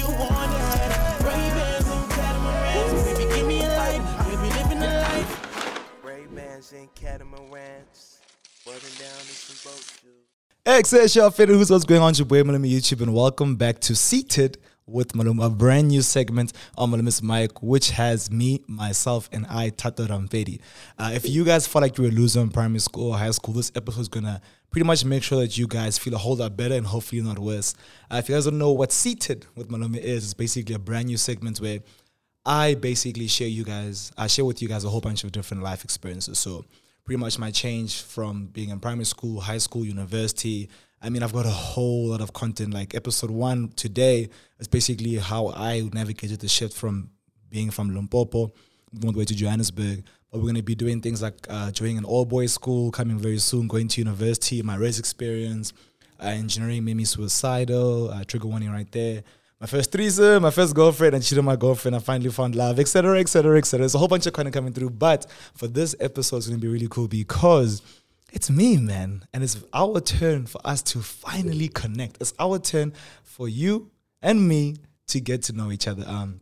you want it. Ray-Bans and catamarans, baby, give me a light. Baby, living a life. Ray-Bans and catamarans, button down in some boat shoes. Excellent show, who's what's going on? Your boy Malome YouTube, and welcome back to Seated with Malome, a brand new segment on Malome's Mic, which has me, myself, and I, Tato Rampedi. Uh, if you guys felt like you were a loser in primary school or high school, this episode is gonna pretty much make sure that you guys feel a whole lot better and hopefully not worse. Uh, if you guys don't know what Seated with Malome is, it's basically a brand new segment where I basically share you guys, I share with you guys a whole bunch of different life experiences. So pretty much my change from being in primary school, high school, university. I mean, I've got a whole lot of content. Like episode one today is basically how I navigated the shift from being from Limpopo, the way to Johannesburg. But we're going to be doing things like uh, joining an all boys school, coming very soon, going to university, my race experience, uh, engineering made me suicidal, uh, trigger warning right there my first threesome, my first girlfriend, and cheated on my girlfriend. I finally found love, etc., etc., etc. There's a whole bunch of content coming through. But for this episode, it's gonna be really cool because it's me, man, and it's our turn for us to finally connect. It's our turn for you and me to get to know each other. Um,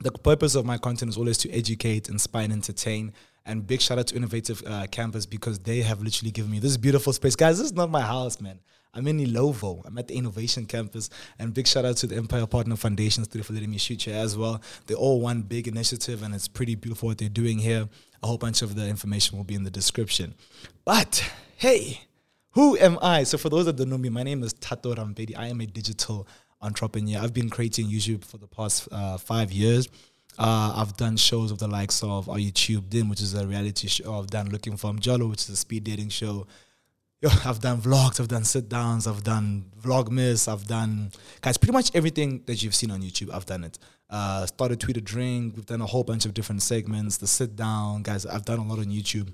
the purpose of my content is always to educate, inspire, and entertain. And big shout out to Innovative uh, Campus because they have literally given me this beautiful space. Guys, this is not my house, man. I'm in Illovo. I'm at the Innovation Campus. And big shout out to the Empire Partner Foundation for letting me shoot here as well. They're all one big initiative and it's pretty beautiful what they're doing here. A whole bunch of the information will be in the description. But hey, who am I? So for those that don't know me, my name is Tato Rampedi. I am a digital entrepreneur. I've been creating YouTube for the past uh, five years. Uh, I've done shows of the likes of Are You Tubed In, which is a reality show. I've done Looking for Mjolo, which is a speed dating show. Yo, I've done vlogs, I've done sit downs, I've done vlogmas, I've done guys, pretty much everything that you've seen on YouTube, I've done it. Uh, started tweet a drink, we've done a whole bunch of different segments, the sit down, guys, I've done a lot on YouTube.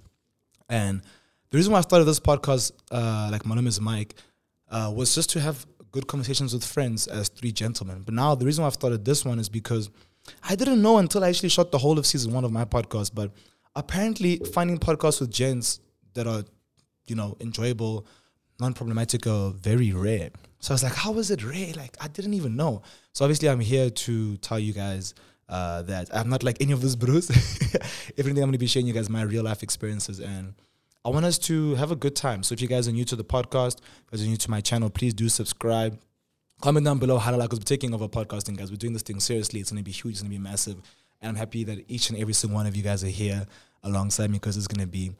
And the reason why I started this podcast, uh, like my name is Mike, uh, was just to have good conversations with friends as three gentlemen. But now the reason why I've started this one is because I didn't know until I actually shot the whole of season one of my podcast, but apparently finding podcasts with gents that are you know, enjoyable, non-problematic are very rare. So I was like, how is it rare? Like I didn't even know. So obviously I'm here to tell you guys uh, that I'm not like any of those bros. if anything, I'm gonna be sharing you guys my real life experiences and I want us to have a good time. So if you guys are new to the podcast, if you are new to my channel, please do subscribe. Comment down below how to like because we're taking over podcasting, guys. We're doing this thing seriously. It's gonna be huge, it's gonna be massive. And I'm happy that each and every single one of you guys are here alongside me because it's gonna be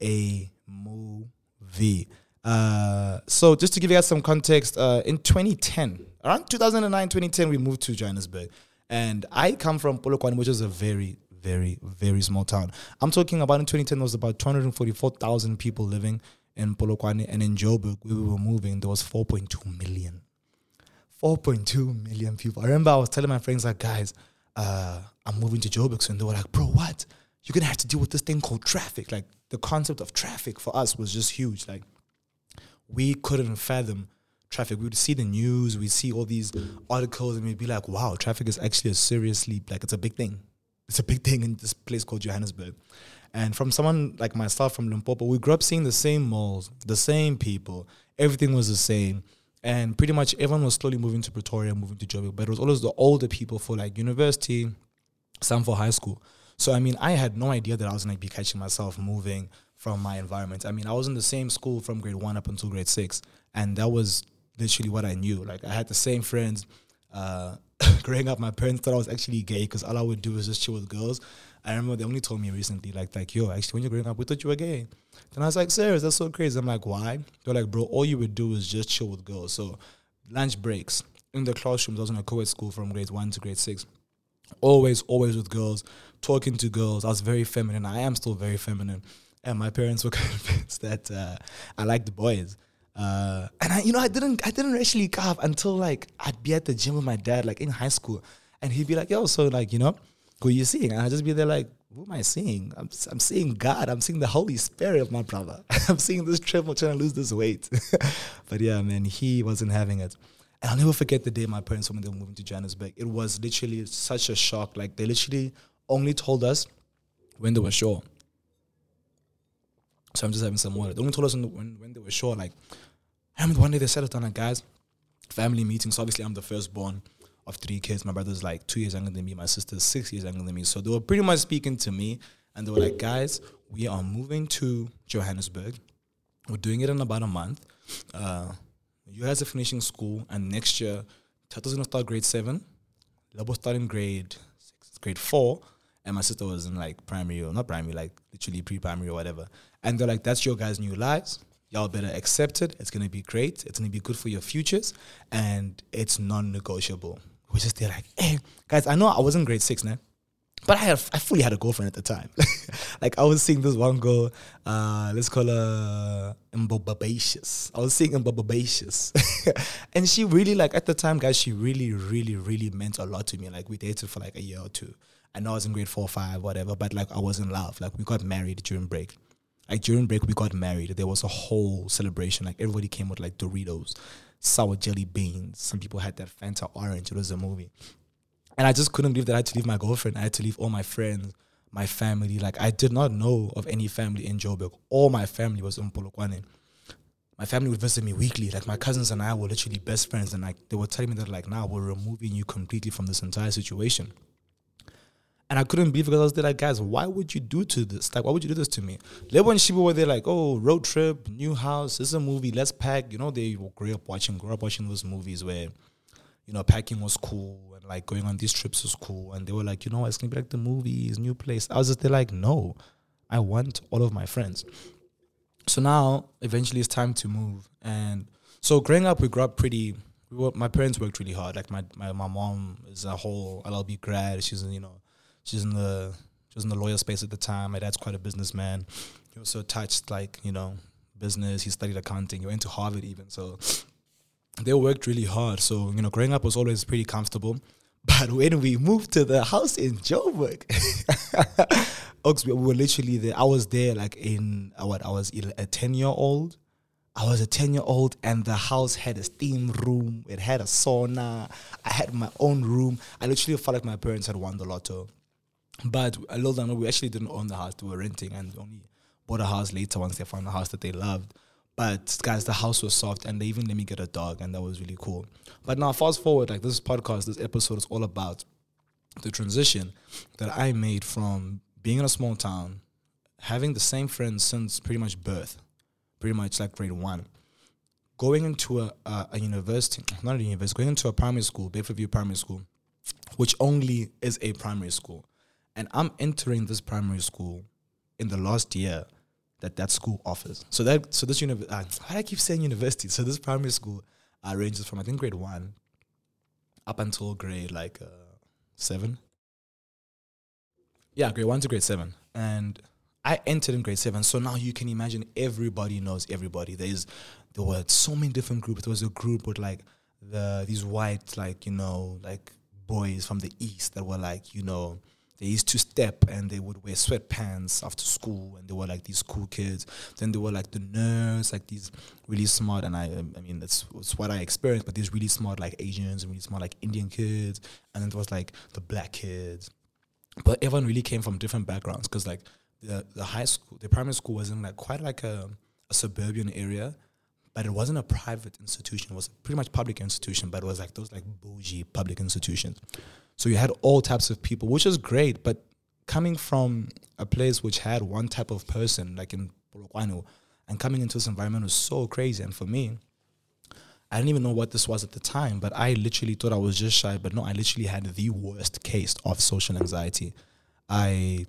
a movie. Uh, so just to give you guys some context, uh, in 2010, around 2009, 2010, we moved to Johannesburg. And I come from Polokwane, which is a very, very, very small town. I'm talking about in 2010, there was about 244,000 people living in Polokwane. And in Joburg, we were moving, there was 4.2 million. 4.2 million people. I remember I was telling my friends, like, guys, uh, I'm moving to Joburg soon. They were like, bro, what? You're going to have to deal with this thing called traffic. Like, the concept of traffic for us was just huge. Like we couldn't fathom traffic. We would see the news, we'd see all these articles, and we'd be like, wow, traffic is actually a seriously like it's a big thing. It's a big thing in this place called Johannesburg. And from someone like myself from Limpopo, we grew up seeing the same malls, the same people, everything was the same. And pretty much everyone was slowly moving to Pretoria, moving to Joburg, but it was always the older people for like university, some for high school. So I mean, I had no idea that I was going to be catching myself moving from my environment. I mean, I was in the same school from grade one up until grade six, and that was literally what I knew. Like I had the same friends. Uh, growing up, my parents thought I was actually gay because all I would do was just chill with girls. I remember they only told me recently, like, like, yo, actually, when you're growing up, we thought you were gay. Then I was like, serious, that's so crazy. I'm like, why? They're like, bro, all you would do is just chill with girls. So lunch breaks in the classrooms. I was in a co-ed school from grade one to grade six. Always, always with girls talking to girls. I was very feminine. I am still very feminine. And my parents were convinced that uh, I liked the boys. Uh, and I, you know, I didn't, I didn't actually cough until like I'd be at the gym with my dad, like in high school, and he'd be like, "Yo, so like, you know, who you seeing?" And I'd just be there like, "Who am I seeing? I'm, I'm seeing God. I'm seeing the Holy Spirit of my brother. I'm seeing this triple trying to lose this weight." but yeah, man, he wasn't having it. And I'll never forget the day my parents told me they were moving to Johannesburg. It was literally such a shock. Like they literally only told us when they were sure. So I'm just having some water. They only told us when, when they were sure. Like, I one day they us down like, guys, family meeting. So obviously I'm the firstborn of three kids. My brother's like two years younger than me. My sister's six years younger than me. So they were pretty much speaking to me, and they were like, "Guys, we are moving to Johannesburg. We're doing it in about a month. Uh, you guys are finishing school, and next year, Tato's gonna start grade seven. Lebo starting grade six, grade four, and my sister was in like primary or not primary, like literally pre-primary or whatever. And they're like, "That's your guys' new lives. Y'all better accept it. It's gonna be great. It's gonna be good for your futures, and it's non-negotiable." We're just there like, "Hey, guys, I know I wasn't grade six, man." But I had, I fully had a girlfriend at the time. like I was seeing this one girl, uh, let's call her Mbobabacious. I was seeing Mbobabacious. and she really like at the time, guys, she really, really, really meant a lot to me. Like we dated for like a year or two. I know I was in grade four five, whatever, but like I was in love. Like we got married during break. Like during break we got married. There was a whole celebration. Like everybody came with like Doritos, sour jelly beans. Some people had that Fanta orange. It was a movie. And I just couldn't believe that I had to leave my girlfriend. I had to leave all my friends, my family. Like I did not know of any family in Joburg. All my family was in Polokwane. My family would visit me weekly. Like my cousins and I were literally best friends. And like they were telling me that like now we're removing you completely from this entire situation. And I couldn't believe because I was there like, guys, why would you do to this? Like, why would you do this to me? Later when Shiba were there like, oh, road trip, new house, this is a movie, let's pack. You know, they grew up watching, grew up watching those movies where you know, packing was cool and like going on these trips was cool. And they were like, you know, it's gonna be like the movies, new place. I was just there like, no, I want all of my friends. So now eventually it's time to move. And so growing up, we grew up pretty. We were, my parents worked really hard. Like my, my my mom is a whole LLB grad. She's you know, she's in the she was in the lawyer space at the time. My dad's quite a businessman. He also touched like you know business. He studied accounting. He went to Harvard even. So they worked really hard. So, you know, growing up was always pretty comfortable. But when we moved to the house in Joburg, Oaks, we were literally there. I was there like in uh, what I was a 10 year old. I was a 10 year old and the house had a steam room. It had a sauna. I had my own room. I literally felt like my parents had won the lotto. But a little down, we actually didn't own the house. We were renting and only bought a house later once they found a house that they loved. But guys, the house was soft and they even let me get a dog and that was really cool. But now fast forward, like this podcast, this episode is all about the transition that I made from being in a small town, having the same friends since pretty much birth, pretty much like grade one, going into a, a, a university, not a university, going into a primary school, Bedfordview Primary School, which only is a primary school. And I'm entering this primary school in the last year that that school offers. So that so this university, uh, I keep saying university? So this primary school uh, ranges from I think grade one up until grade like uh, seven. Yeah, grade one to grade seven, and I entered in grade seven. So now you can imagine everybody knows everybody. There's there were so many different groups. There was a group with like the these white like you know like boys from the east that were like you know they used to step and they would wear sweatpants after school and they were like these cool kids. Then they were like the nerds like these really smart and i um, i mean that's, that's what i experienced but these really smart like asians and really smart like indian kids. And then there was like the black kids. But everyone really came from different backgrounds because like the the high school the primary school was in like quite like a, a suburban area but it wasn't a private institution. It was pretty much public institution, but it was like those like bougie public institutions. So you had all types of people, which is great. But coming from a place which had one type of person, like in Polokwane, and coming into this environment was so crazy. And for me, I didn't even know what this was at the time, but I literally thought I was just shy. But no, I literally had the worst case of social anxiety. I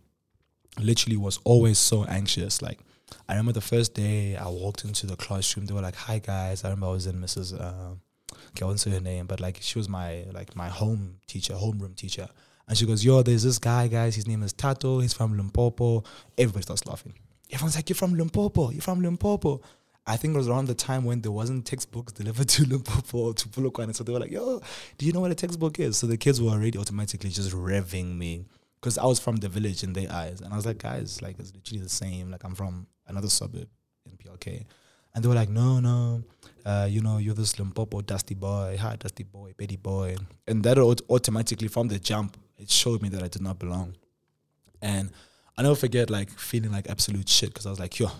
literally was always so anxious. Like I remember the first day I walked into the classroom, they were like, "Hi guys." I remember I was in Mrs. Uh, okay, I won't say her name, but like she was my like my home teacher, homeroom teacher, and she goes, "Yo, there's this guy, guys. His name is Tato. He's from Limpopo." Everybody starts laughing. Everyone's like, "You're from Limpopo. You're from Limpopo." I think it was around the time when there wasn't textbooks delivered to Limpopo or to Polokwane, so they were like, "Yo, do you know what a textbook is?" So the kids were already automatically just revving me because I was from the village in their eyes, and I was like, "Guys, like it's literally the same. Like I'm from another suburb in PLK. And they were like, no, no, uh, you know, you're this Limpopo dusty boy, hi, dusty boy, petty boy. And that automatically, from the jump, it showed me that I did not belong. And I never forget, like, feeling like absolute shit because I was like, yo,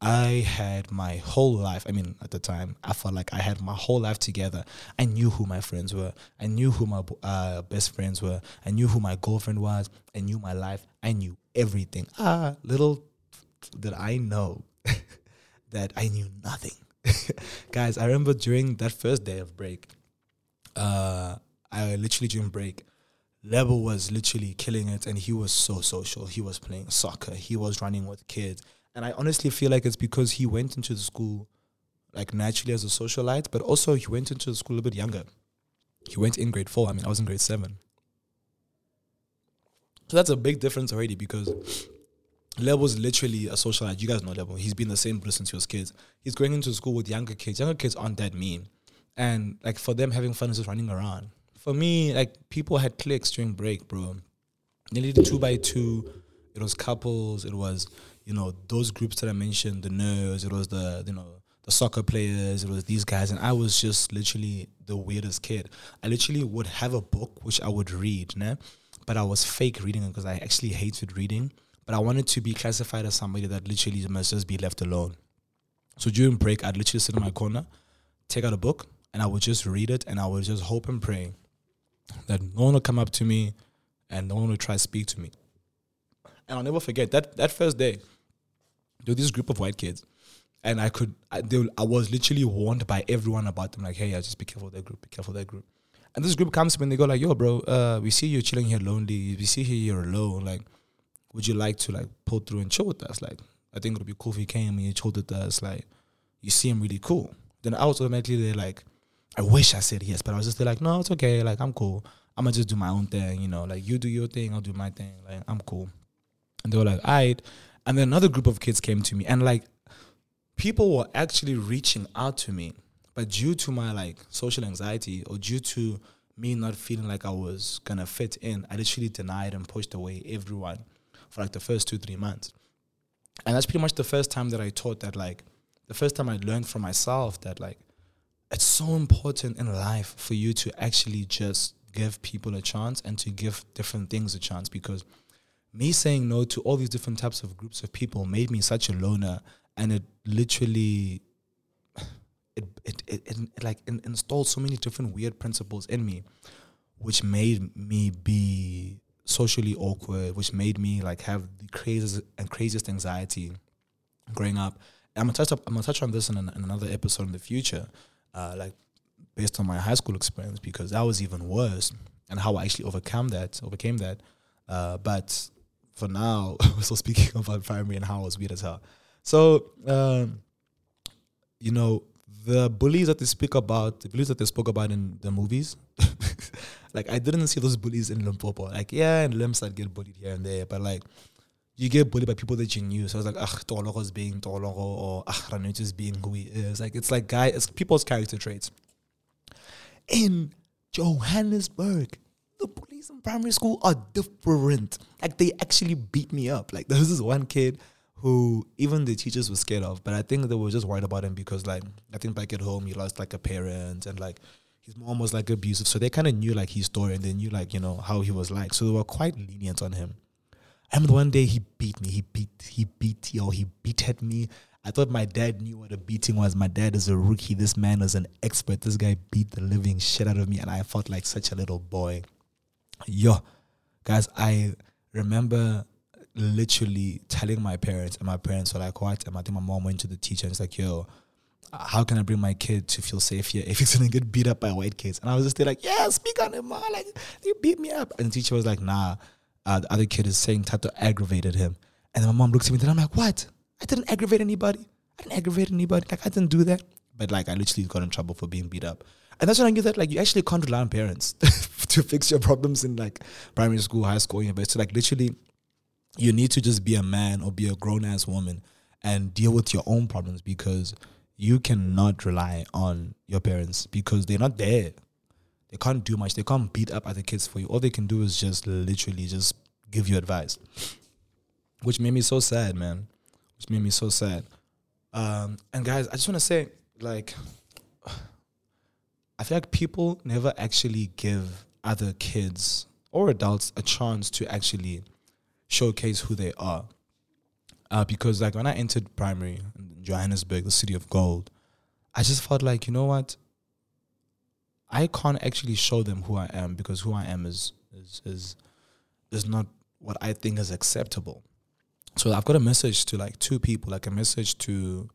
I had my whole life. I mean, at the time, I felt like I had my whole life together. I knew who my friends were. I knew who my uh, best friends were. I knew who my girlfriend was. I knew my life. I knew everything. Ah, little did I know that I knew nothing. Guys, I remember during that first day of break, uh, I literally during break, Lebo was literally killing it, and he was so social. He was playing soccer. He was running with kids, and I honestly feel like it's because he went into the school like naturally as a socialite, but also he went into the school a bit younger. He went in grade four. I mean, I was in grade seven. So that's a big difference already because Lebo's literally a socialite. You guys know Lebo. He's been the same person since he was kids. He's going into school with younger kids. Younger kids aren't that mean. And like for them having fun is just running around. For me, like people had cliques during break, bro. Nearly two by two. It was couples. It was, you know, those groups that I mentioned, the nerds, it was the, you know, the soccer players, it was these guys, and I was just literally the weirdest kid. I literally would have a book which I would read, né? but I was fake reading it because I actually hated reading. But I wanted to be classified as somebody that literally must just be left alone. So during break, I'd literally sit in my corner, take out a book, and I would just read it, and I would just hope and pray that no one would come up to me and no one would try to speak to me. And I'll never forget that that first day, there was this group of white kids, and I could, I, they, I was literally warned by everyone about them, like, hey, yeah, just be careful that group, be careful of that group. And this group comes to me and they go like, yo, bro, uh, we see you chilling here lonely. We see here you're alone. Like, would you like to like pull through and chill with us? Like, I think it would be cool if you came and you chilled with us. Like, you seem really cool. Then I was automatically there like, I wish I said yes, but I was just there like, no, it's okay. Like, I'm cool. I'm gonna just do my own thing. You know, like you do your thing, I'll do my thing. Like, I'm cool. And they were like, all right. And then another group of kids came to me and like, people were actually reaching out to me but due to my like social anxiety or due to me not feeling like I was gonna fit in, I literally denied and pushed away everyone for like the first two, three months. And that's pretty much the first time that I taught that like the first time I learned from myself that like it's so important in life for you to actually just give people a chance and to give different things a chance because me saying no to all these different types of groups of people made me such a loner and it literally it it, it, it, it like in, installed so many different weird principles in me which made me be socially awkward which made me like have the craziest and craziest anxiety growing up. I'm gonna touch up i'm gonna touch on this in, an, in another episode in the future uh, like based on my high school experience because that was even worse and how i actually overcome that overcame that. Uh, but for now we're still speaking about primary and how it was weird as hell. So um, you know the bullies that they speak about, the bullies that they spoke about in the movies, like I didn't see those bullies in Limpopo. Like, yeah, in Limps I'd get bullied here and there, but like you get bullied by people that you knew. So I was like, ah, Tologo's being Tologo or ah, Ranuch being who he is. Like it's like guy, it's people's character traits. In Johannesburg, the bullies in primary school are different. Like they actually beat me up. Like there was this one kid who even the teachers were scared of. But I think they were just worried about him because like I think back at home he lost like a parent and like his mom was like abusive. So they kind of knew like his story and they knew like, you know, how he was like. So they were quite lenient on him. I remember one day he beat me. He beat he beat yo, he beat at me. I thought my dad knew what a beating was. My dad is a rookie. This man is an expert. This guy beat the living shit out of me and I felt like such a little boy. Yo, guys, I remember literally telling my parents, and my parents were like, "What?" And I think my mom went to the teacher and it's like, "Yo, how can I bring my kid to feel safe here if he's gonna get beat up by white kids?" And I was just there like, "Yeah, speak on him, ma. Like, you beat me up." And the teacher was like, "Nah." Uh, the other kid is saying Tato aggravated him, and then my mom looks at me and I'm like, "What? I didn't aggravate anybody. I didn't aggravate anybody. Like, I didn't do that." But like, I literally got in trouble for being beat up. And that's when I knew that like you actually can't rely on parents to fix your problems in like primary school, high school, university. Like literally, you need to just be a man or be a grown ass woman and deal with your own problems because you cannot rely on your parents because they're not there. They can't do much. They can't beat up other kids for you. All they can do is just literally just give you advice. Which made me so sad, man. Which made me so sad. Um, and guys, I just want to say, like, I feel like people never actually give other kids or adults a chance to actually showcase who they are. Uh, because like when I entered primary in Johannesburg, the city of gold, I just felt like you know what. I can't actually show them who I am because who I am is is is is not what I think is acceptable. So I've got a message to like two people, like a message to,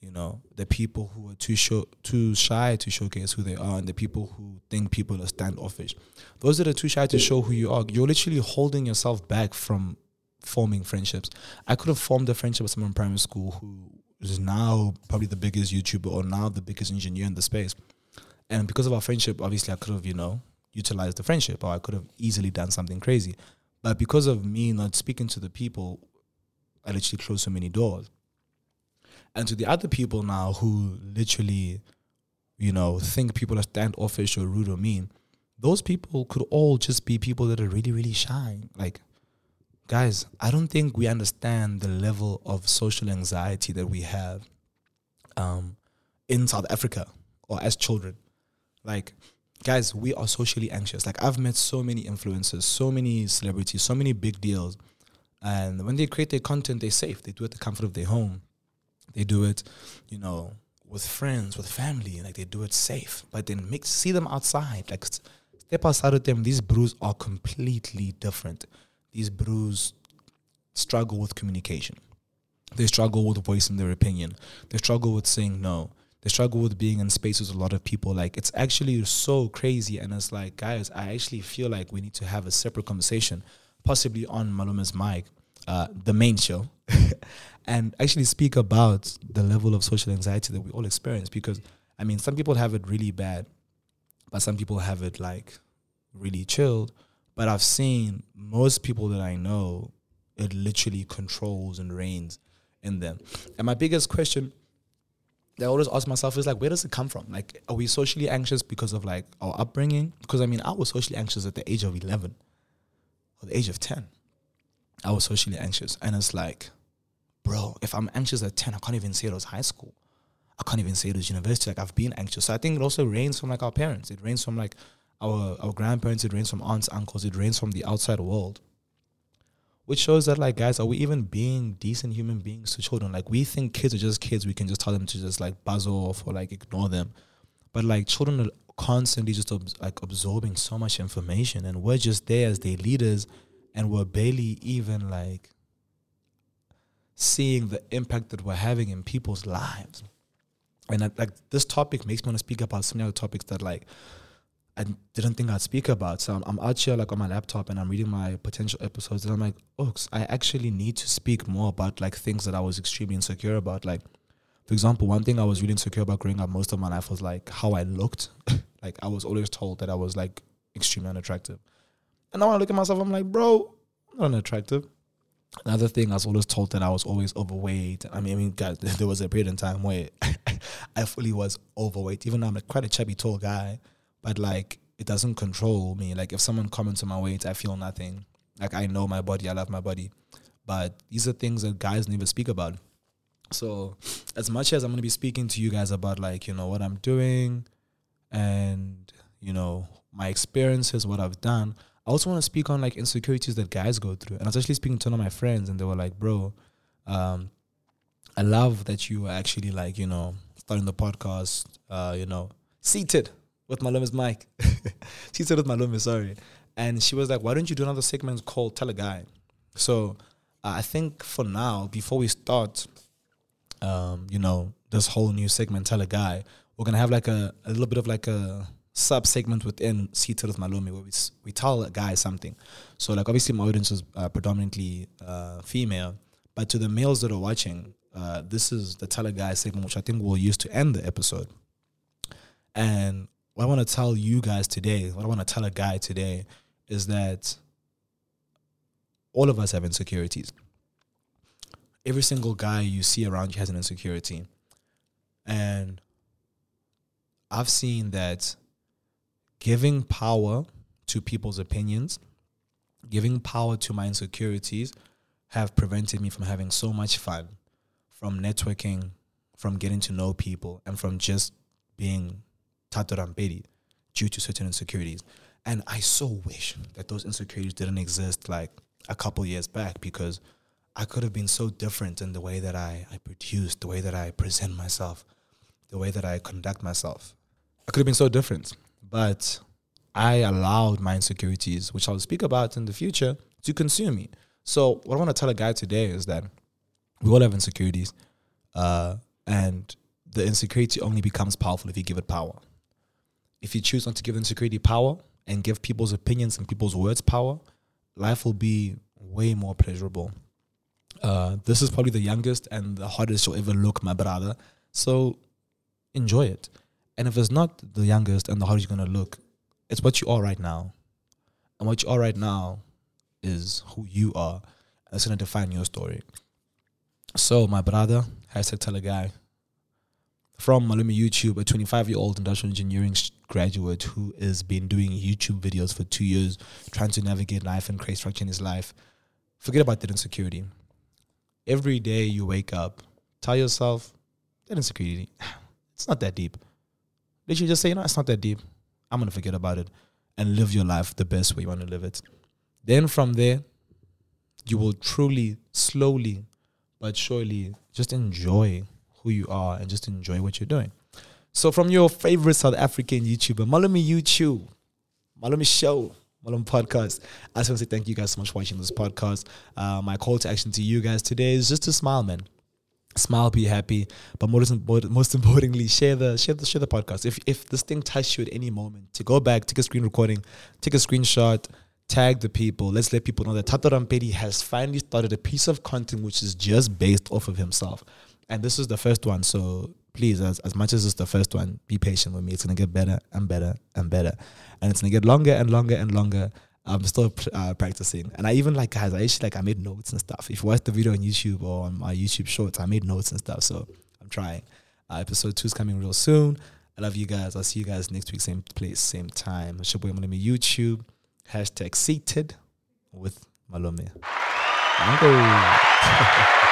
you know, the people who are too show, too shy to showcase who they are, and the people who think people are standoffish. Those that are too shy to show who you are, you're literally holding yourself back from forming friendships. I could have formed a friendship with someone in primary school who is now probably the biggest YouTuber or now the biggest engineer in the space. And because of our friendship, obviously I could have, you know, utilized the friendship or I could have easily done something crazy. But because of me not speaking to the people, I literally closed so many doors. And to the other people now who literally, you know, think people are standoffish or rude or mean, those people could all just be people that are really, really shy. Like, guys, I don't think we understand the level of social anxiety that we have um, in South Africa or as children. Like, guys, we are socially anxious. Like, I've met so many influencers, so many celebrities, so many big deals. And when they create their content, they're safe. They do it at the comfort of their home. They do it, you know, with friends, with family. Like, they do it safe. But then make, see them outside. Like, step outside with them. These brews are completely different. These brews struggle with communication. They struggle with voicing their opinion. They struggle with saying no. They struggle with being in spaces with a lot of people. Like it's actually so crazy, and it's like, guys, I actually feel like we need to have a separate conversation, possibly on Malome's mic, uh, the main show, and actually speak about the level of social anxiety that we all experience. Because I mean, some people have it really bad, but some people have it like really chilled. But I've seen most people that I know, it literally controls and reigns in them. And my biggest question that I always ask myself is like, where does it come from? Like, are we socially anxious because of like our upbringing? Because I mean, I was socially anxious at the age of 11 or the age of 10. I was socially anxious. And it's like, bro, if I'm anxious at 10, I can't even say it was high school. I can't even say it was university. Like, I've been anxious. So I think it also reigns from like our parents. It reigns from like our, our grandparents. It reigns from aunts, uncles. It reigns from the outside world which shows that like guys are we even being decent human beings to children like we think kids are just kids we can just tell them to just like buzz off or like ignore them but like children are constantly just abs- like absorbing so much information and we're just there as their leaders and we're barely even like seeing the impact that we're having in people's lives and I, like this topic makes me want to speak about so many other topics that like I didn't think I'd speak about. So I'm, I'm out here like on my laptop and I'm reading my potential episodes and I'm like, oh, I actually need to speak more about like things that I was extremely insecure about. Like, for example, one thing I was really insecure about growing up most of my life was like how I looked. like I was always told that I was like extremely unattractive. And now I look at myself, I'm like, bro, I'm not unattractive. Another thing I was always told that I was always overweight. I mean, I mean, guys, there was a period in time where I fully was overweight, even though I'm like quite a chubby, tall guy but like it doesn't control me. Like if someone comments on my weight, I feel nothing. Like I know my body, I love my body. But these are things that guys never speak about. So as much as I'm gonna be speaking to you guys about like, you know, what I'm doing and, you know, my experiences, what I've done, I also want to speak on like insecurities that guys go through. And I was actually speaking to one of my friends and they were like, bro, um, I love that you are actually like, you know, starting the podcast, uh, you know, seated with Malome's mic. she said with Malome, sorry. And she was like, why don't you do another segment called Tell a Guy? So uh, I think for now, before we start, um, you know, this whole new segment, Tell a Guy, we're going to have like a, a little bit of like a sub segment within Seated with Malome where we, we tell a guy something. So like obviously my audience is uh, predominantly uh, female, but to the males that are watching, uh, this is the Tell a Guy segment, which I think we'll use to end the episode. And what I want to tell you guys today, what I want to tell a guy today is that all of us have insecurities. Every single guy you see around you has an insecurity. And I've seen that giving power to people's opinions, giving power to my insecurities have prevented me from having so much fun, from networking, from getting to know people, and from just being Tato Rampedi due to certain insecurities. And I so wish that those insecurities didn't exist like a couple years back because I could have been so different in the way that I, I produce, the way that I present myself, the way that I conduct myself. I could have been so different. But I allowed my insecurities, which I'll speak about in the future, to consume me. So what I want to tell a guy today is that we all have insecurities. Uh, and the insecurity only becomes powerful if you give it power. If you choose not to give insecurity power and give people's opinions and people's words power, life will be way more pleasurable. Uh, this is probably the youngest and the hardest you'll ever look, my brother. So enjoy it. And if it's not the youngest and the hardest you're gonna look, it's what you are right now. And what you are right now is who you are. It's gonna define your story. So my brother, hashtag tell a guy, from Malome YouTube, a 25 year old industrial engineering graduate who has been doing YouTube videos for two years, trying to navigate life and create structure in his life. Forget about that insecurity. Every day you wake up, tell yourself, that insecurity, it's not that deep. Literally just say, you know, it's not that deep. I'm going to forget about it and live your life the best way you want to live it. Then from there, you will truly, slowly, but surely just enjoy who you are and just enjoy what you're doing. So from your favorite South African YouTuber, Malome YouTube, Malome Show, Malome Podcast, I just want to say thank you guys so much for watching this podcast. Uh, my call to action to you guys today is just to smile, man. Smile, be happy, but most most importantly, share the share the share the podcast. If if this thing touched you at any moment, to go back, take a screen recording, take a screenshot, tag the people. Let's let people know that Tato Rampedi has finally started a piece of content which is just based off of himself. And this is the first one. So please, as, as much as it's the first one, be patient with me. It's going to get better and better and better. And it's going to get longer and longer and longer. I'm still uh, practicing. And I even like, guys, I actually like, I made notes and stuff. If you watch the video on YouTube or on my YouTube shorts, I made notes and stuff. So I'm trying. Uh, episode two is coming real soon. I love you guys. I'll see you guys next week, same place, same time. It's your boy YouTube. Hashtag seated with Malome.